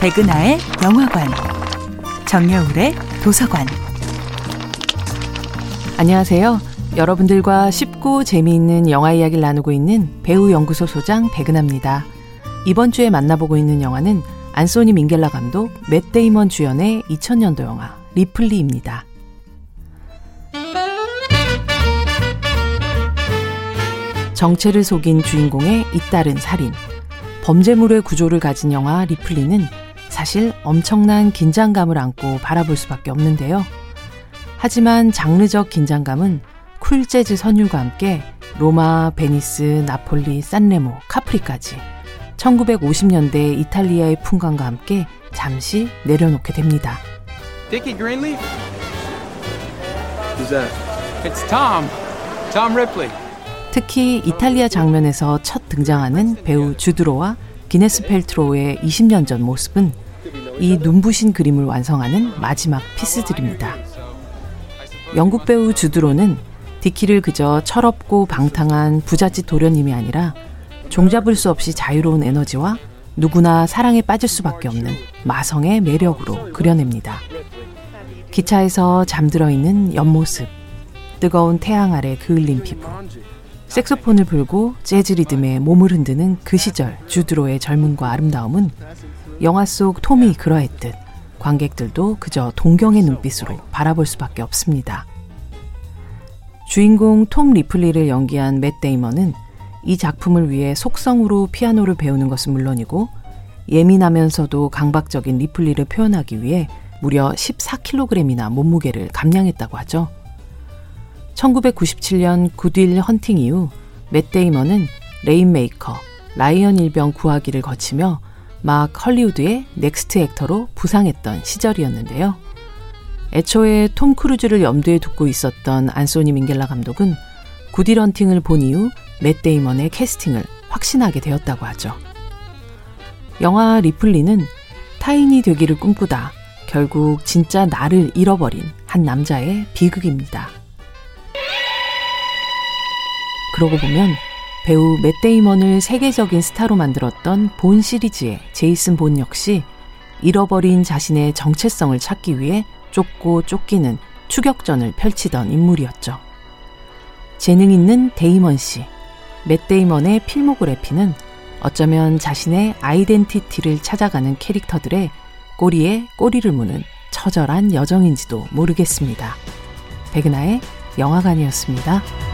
백은하의 영화관, 정여울의 도서관. 안녕하세요. 여러분들과 쉽고 재미있는 영화 이야기를 나누고 있는 배우 연구소 소장 백은하입니다. 이번 주에 만나보고 있는 영화는 안소니 민겔라 감독, 맷 데이먼 주연의 2000년도 영화 리플리입니다. 정체를 속인 주인공의 잇따른 살인. 범죄물의 구조를 가진 영화 리플리는 사실 엄청난 긴장감을 안고 바라볼 수밖에 없는데요. 하지만 장르적 긴장감은 쿨 재즈 선율과 함께 로마, 베니스, 나폴리, 산레모, 카프리까지 1950년대 이탈리아의 풍광과 함께 잠시 내려놓게 됩니다. Dickie Greenleaf? Who's that? It's Tom. Tom Ripley. 특히 이탈리아 장면에서 첫 등장하는 배우 주드로와 기네스 펠트로의 20년 전 모습은 이 눈부신 그림을 완성하는 마지막 피스들입니다. 영국 배우 주드로는 디키를 그저 철없고 방탕한 부잣집 도련님이 아니라 종잡을 수 없이 자유로운 에너지와 누구나 사랑에 빠질 수밖에 없는 마성의 매력으로 그려냅니다. 기차에서 잠들어 있는 옆모습, 뜨거운 태양 아래 그을린 피부, 색소폰을 불고 재즈 리듬에 몸을 흔드는 그 시절 주드로의 젊음과 아름다움은 영화 속 톰이 그러했듯 관객들도 그저 동경의 눈빛으로 바라볼 수밖에 없습니다. 주인공 톰 리플리를 연기한 맷 데이먼은 이 작품을 위해 속성으로 피아노를 배우는 것은 물론이고 예민하면서도 강박적인 리플리를 표현하기 위해 무려 14kg이나 몸무게를 감량했다고 하죠. 1997년 굿윌 헌팅 이후 맷 데이먼은 레인메이커, 라이언 일병 구하기를 거치며 막 헐리우드의 next actor로 부상했던 시절이었는데요. 애초에 톰 크루즈를 염두에 두고 있었던 안소니 민겔라 감독은 헌팅을 본 이후 맷 데이먼의 캐스팅을 확신하게 되었다고 하죠. 영화 리플리는 타인이 되기를 꿈꾸다 결국 진짜 나를 잃어버린 한 남자의 비극입니다. 그러고 보면 배우 맷 데이먼을 세계적인 스타로 만들었던 본 시리즈의 제이슨 본 역시 잃어버린 자신의 정체성을 찾기 위해 쫓고 쫓기는 추격전을 펼치던 인물이었죠. 재능 있는 데이먼 씨, 맷 데이먼의 필모그래피는 어쩌면 자신의 아이덴티티를 찾아가는 캐릭터들의 꼬리에 꼬리를 무는 처절한 여정인지도 모르겠습니다. 백은하의 영화관이었습니다.